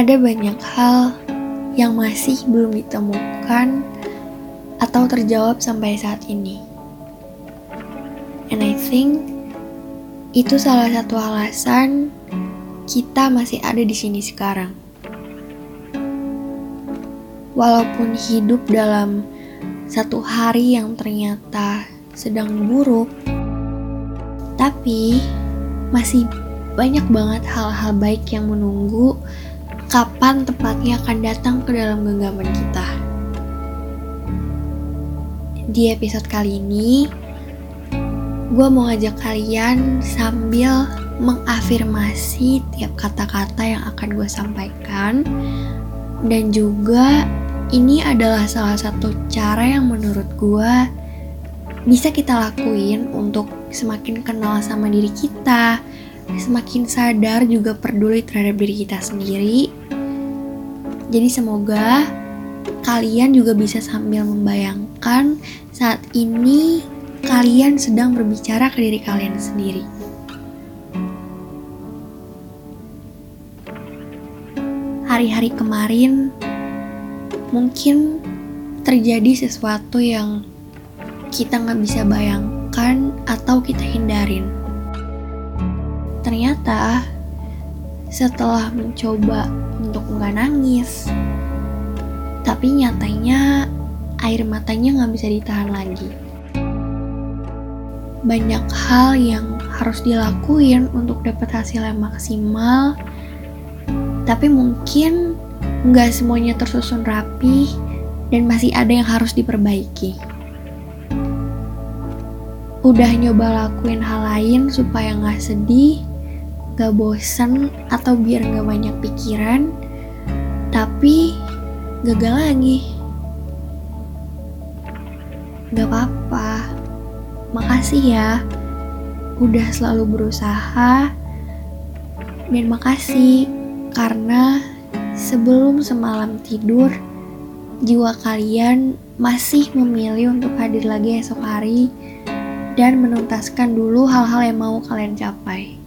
ada banyak hal yang masih belum ditemukan atau terjawab sampai saat ini. And I think itu salah satu alasan kita masih ada di sini sekarang. Walaupun hidup dalam satu hari yang ternyata sedang buruk, tapi masih banyak banget hal-hal baik yang menunggu kapan tepatnya akan datang ke dalam genggaman kita. Di episode kali ini, gue mau ngajak kalian sambil mengafirmasi tiap kata-kata yang akan gue sampaikan, dan juga ini adalah salah satu cara yang menurut gue bisa kita lakuin untuk semakin kenal sama diri kita, semakin sadar juga peduli terhadap diri kita sendiri. Jadi semoga kalian juga bisa sambil membayangkan saat ini kalian sedang berbicara ke diri kalian sendiri. Hari-hari kemarin mungkin terjadi sesuatu yang kita nggak bisa bayangkan atau kita hindarin Ternyata setelah mencoba untuk nggak nangis, tapi nyatanya air matanya nggak bisa ditahan lagi. Banyak hal yang harus dilakuin untuk dapat hasil yang maksimal, tapi mungkin nggak semuanya tersusun rapi dan masih ada yang harus diperbaiki. Udah nyoba lakuin hal lain supaya nggak sedih, gak bosen atau biar gak banyak pikiran, tapi gagal lagi. Gak apa-apa, makasih ya udah selalu berusaha, dan makasih karena sebelum semalam tidur, jiwa kalian masih memilih untuk hadir lagi esok hari dan menuntaskan dulu hal-hal yang mau kalian capai.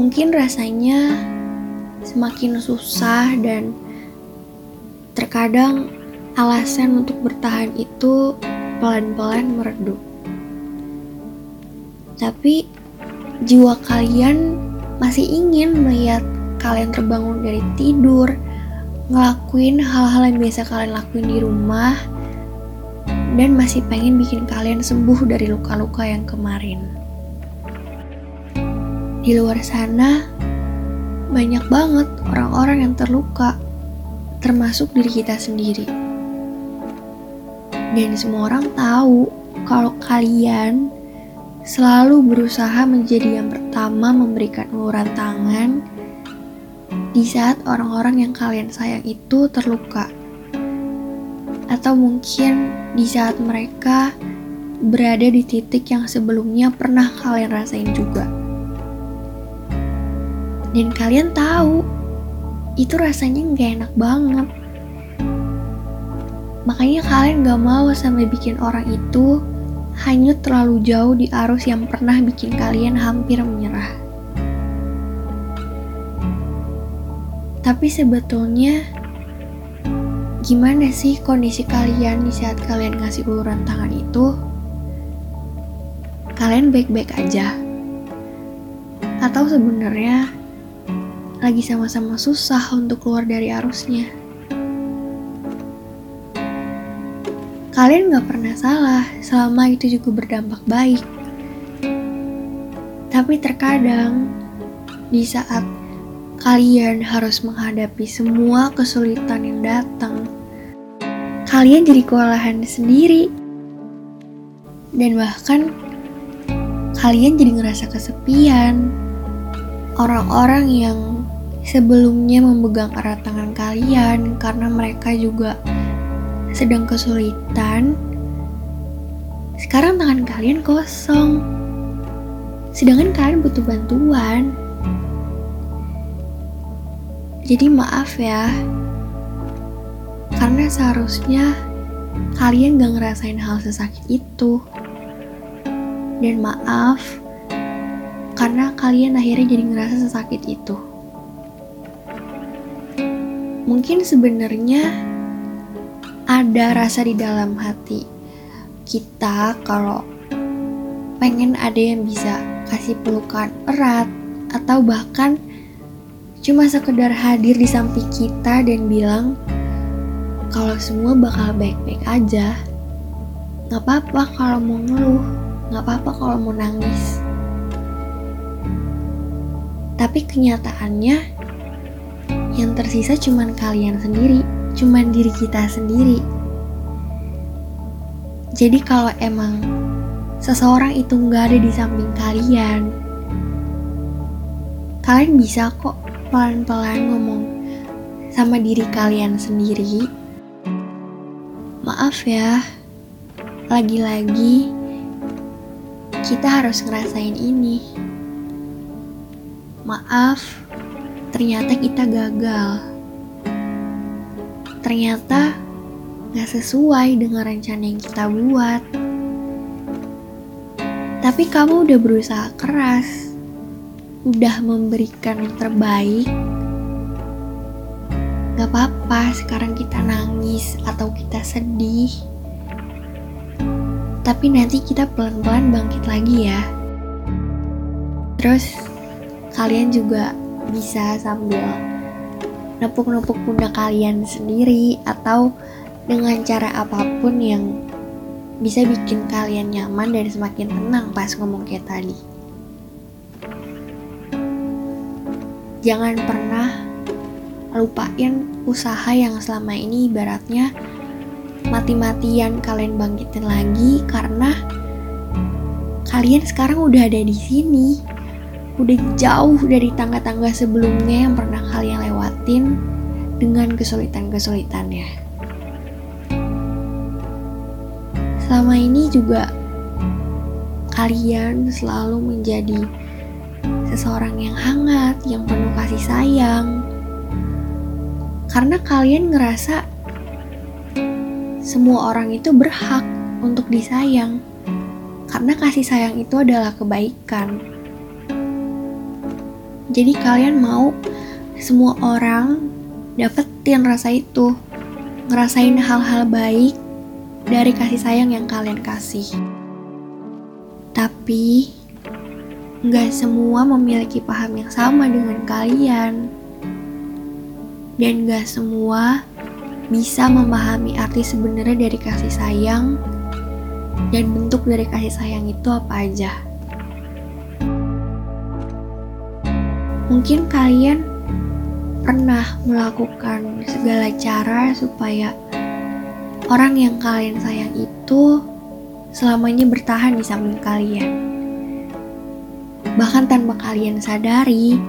Mungkin rasanya semakin susah dan terkadang alasan untuk bertahan itu pelan-pelan meredup. Tapi jiwa kalian masih ingin melihat kalian terbangun dari tidur, ngelakuin hal-hal yang biasa kalian lakuin di rumah, dan masih pengen bikin kalian sembuh dari luka-luka yang kemarin di luar sana banyak banget orang-orang yang terluka, termasuk diri kita sendiri. Dan semua orang tahu kalau kalian selalu berusaha menjadi yang pertama memberikan uluran tangan di saat orang-orang yang kalian sayang itu terluka. Atau mungkin di saat mereka berada di titik yang sebelumnya pernah kalian rasain juga. Dan kalian tahu, itu rasanya nggak enak banget. Makanya kalian gak mau sampai bikin orang itu hanyut terlalu jauh di arus yang pernah bikin kalian hampir menyerah. Tapi sebetulnya gimana sih kondisi kalian di saat kalian ngasih uluran tangan itu? Kalian baik-baik aja? Atau sebenarnya lagi sama-sama susah untuk keluar dari arusnya. Kalian gak pernah salah selama itu juga berdampak baik. Tapi terkadang di saat kalian harus menghadapi semua kesulitan yang datang, kalian jadi kewalahan sendiri. Dan bahkan kalian jadi ngerasa kesepian. Orang-orang yang sebelumnya memegang erat tangan kalian karena mereka juga sedang kesulitan. Sekarang tangan kalian kosong. Sedangkan kalian butuh bantuan. Jadi maaf ya. Karena seharusnya kalian gak ngerasain hal sesakit itu. Dan maaf karena kalian akhirnya jadi ngerasa sesakit itu. Mungkin sebenarnya ada rasa di dalam hati kita kalau pengen ada yang bisa kasih pelukan erat atau bahkan cuma sekedar hadir di samping kita dan bilang kalau semua bakal baik-baik aja. Gak apa-apa kalau mau ngeluh, gak apa-apa kalau mau nangis. Tapi kenyataannya yang tersisa cuman kalian sendiri, cuman diri kita sendiri. Jadi kalau emang seseorang itu nggak ada di samping kalian, kalian bisa kok pelan-pelan ngomong sama diri kalian sendiri. Maaf ya, lagi-lagi kita harus ngerasain ini. Maaf, ternyata kita gagal. Ternyata gak sesuai dengan rencana yang kita buat. Tapi kamu udah berusaha keras, udah memberikan yang terbaik. Gak apa-apa sekarang kita nangis atau kita sedih. Tapi nanti kita pelan-pelan bangkit lagi ya. Terus kalian juga bisa sambil nepuk-nepuk pundak kalian sendiri atau dengan cara apa pun yang bisa bikin kalian nyaman dan semakin tenang pas ngomong kayak tadi. Jangan pernah lupain usaha yang selama ini ibaratnya mati-matian kalian bangkitin lagi karena kalian sekarang udah ada di sini udah jauh dari tangga-tangga sebelumnya yang pernah kalian lewatin dengan kesulitan-kesulitannya. Selama ini juga kalian selalu menjadi seseorang yang hangat, yang penuh kasih sayang. Karena kalian ngerasa semua orang itu berhak untuk disayang. Karena kasih sayang itu adalah kebaikan. Jadi kalian mau semua orang dapetin rasa itu, ngerasain hal-hal baik dari kasih sayang yang kalian kasih. Tapi nggak semua memiliki paham yang sama dengan kalian, dan nggak semua bisa memahami arti sebenarnya dari kasih sayang dan bentuk dari kasih sayang itu apa aja. Mungkin kalian pernah melakukan segala cara supaya orang yang kalian sayang itu selamanya bertahan di samping kalian. Bahkan tanpa kalian sadari,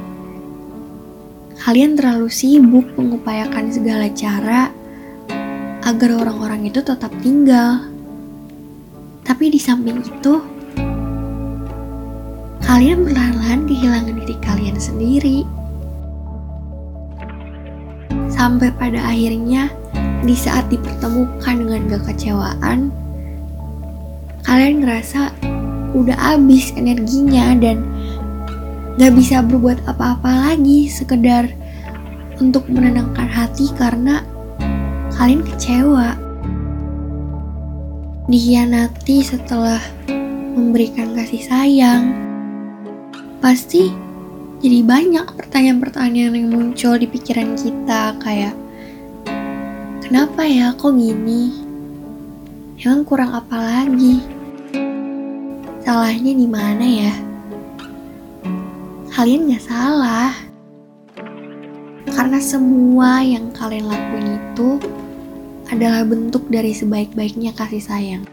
kalian terlalu sibuk mengupayakan segala cara agar orang-orang itu tetap tinggal. Tapi di samping itu, kalian perlahan-lahan kehilangan diri kalian sendiri. Sampai pada akhirnya, di saat dipertemukan dengan kekecewaan, kalian ngerasa udah habis energinya dan gak bisa berbuat apa-apa lagi sekedar untuk menenangkan hati karena kalian kecewa. Dikhianati setelah memberikan kasih sayang, pasti jadi banyak pertanyaan-pertanyaan yang muncul di pikiran kita kayak kenapa ya kok gini? Emang kurang apa lagi? Salahnya di mana ya? Kalian nggak salah. Karena semua yang kalian lakuin itu adalah bentuk dari sebaik-baiknya kasih sayang.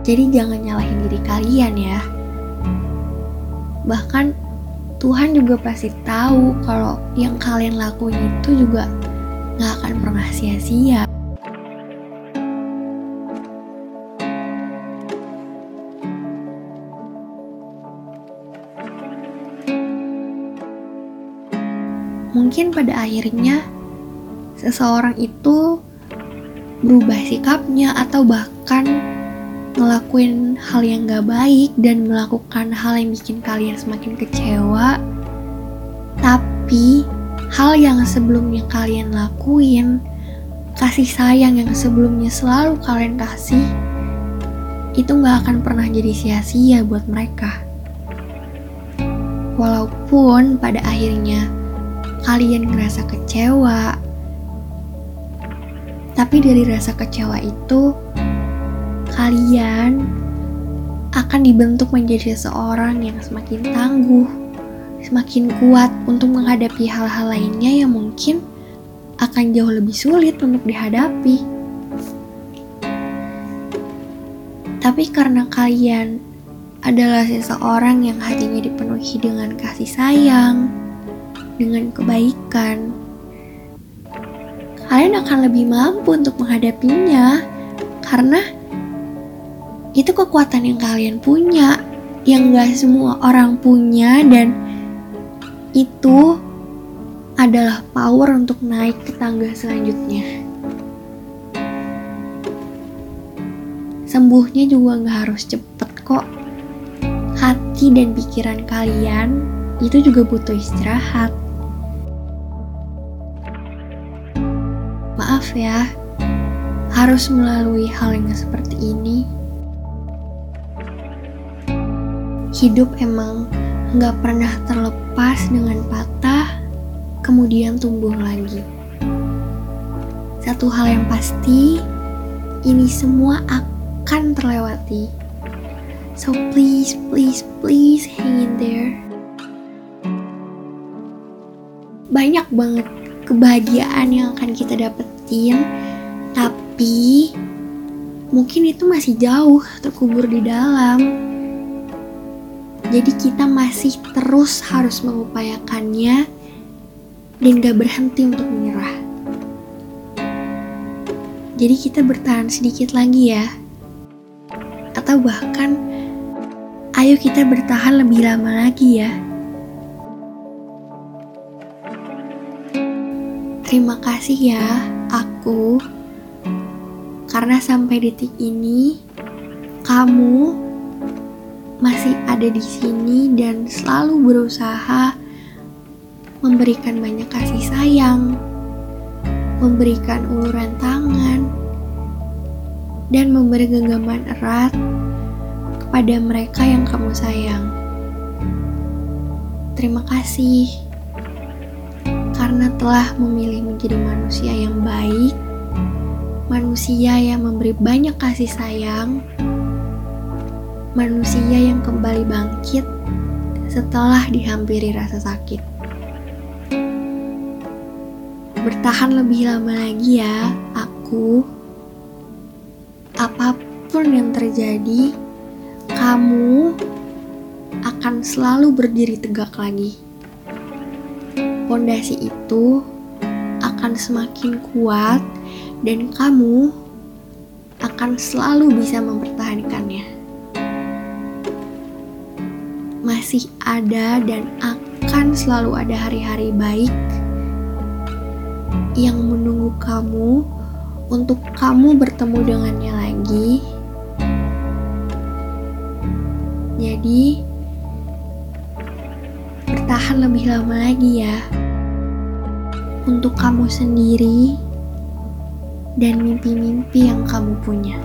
Jadi jangan nyalahin diri kalian ya bahkan Tuhan juga pasti tahu kalau yang kalian lakuin itu juga gak akan pernah sia-sia. Mungkin pada akhirnya seseorang itu berubah sikapnya atau bahkan ngelakuin hal yang gak baik dan melakukan hal yang bikin kalian semakin kecewa, tapi hal yang sebelumnya kalian lakuin, kasih sayang yang sebelumnya selalu kalian kasih, itu gak akan pernah jadi sia-sia buat mereka. Walaupun pada akhirnya kalian ngerasa kecewa, tapi dari rasa kecewa itu, kalian akan dibentuk menjadi seseorang yang semakin tangguh, semakin kuat untuk menghadapi hal-hal lainnya yang mungkin akan jauh lebih sulit untuk dihadapi. Tapi karena kalian adalah seseorang yang hatinya dipenuhi dengan kasih sayang, dengan kebaikan, kalian akan lebih mampu untuk menghadapinya karena itu kekuatan yang kalian punya, yang gak semua orang punya dan itu adalah power untuk naik ke tangga selanjutnya. Sembuhnya juga gak harus cepet kok. Hati dan pikiran kalian itu juga butuh istirahat. Maaf ya, harus melalui hal yang seperti ini. Hidup emang gak pernah terlepas dengan patah kemudian tumbuh lagi. Satu hal yang pasti, ini semua akan terlewati. So please, please, please hang in there. Banyak banget kebahagiaan yang akan kita dapetin, tapi mungkin itu masih jauh terkubur di dalam. Jadi kita masih terus harus mengupayakannya dan gak berhenti untuk menyerah. Jadi kita bertahan sedikit lagi ya. Atau bahkan ayo kita bertahan lebih lama lagi ya. Terima kasih ya aku karena sampai detik ini kamu masih ada di sini dan selalu berusaha memberikan banyak kasih sayang, memberikan uluran tangan, dan memberi genggaman erat kepada mereka yang kamu sayang. Terima kasih karena telah memilih menjadi manusia yang baik, manusia yang memberi banyak kasih sayang, manusia yang kembali bangkit setelah dihampiri rasa sakit bertahan lebih lama lagi ya, aku. Apa pun yang terjadi, kamu akan selalu berdiri tegak lagi. Pondasi itu akan semakin kuat dan kamu akan selalu bisa mempertahankannya. Masih ada dan akan selalu ada hari-hari baik yang menunggu kamu untuk kamu bertemu dengannya lagi. Jadi, bertahan lebih lama lagi ya untuk kamu sendiri dan mimpi-mimpi yang kamu punya.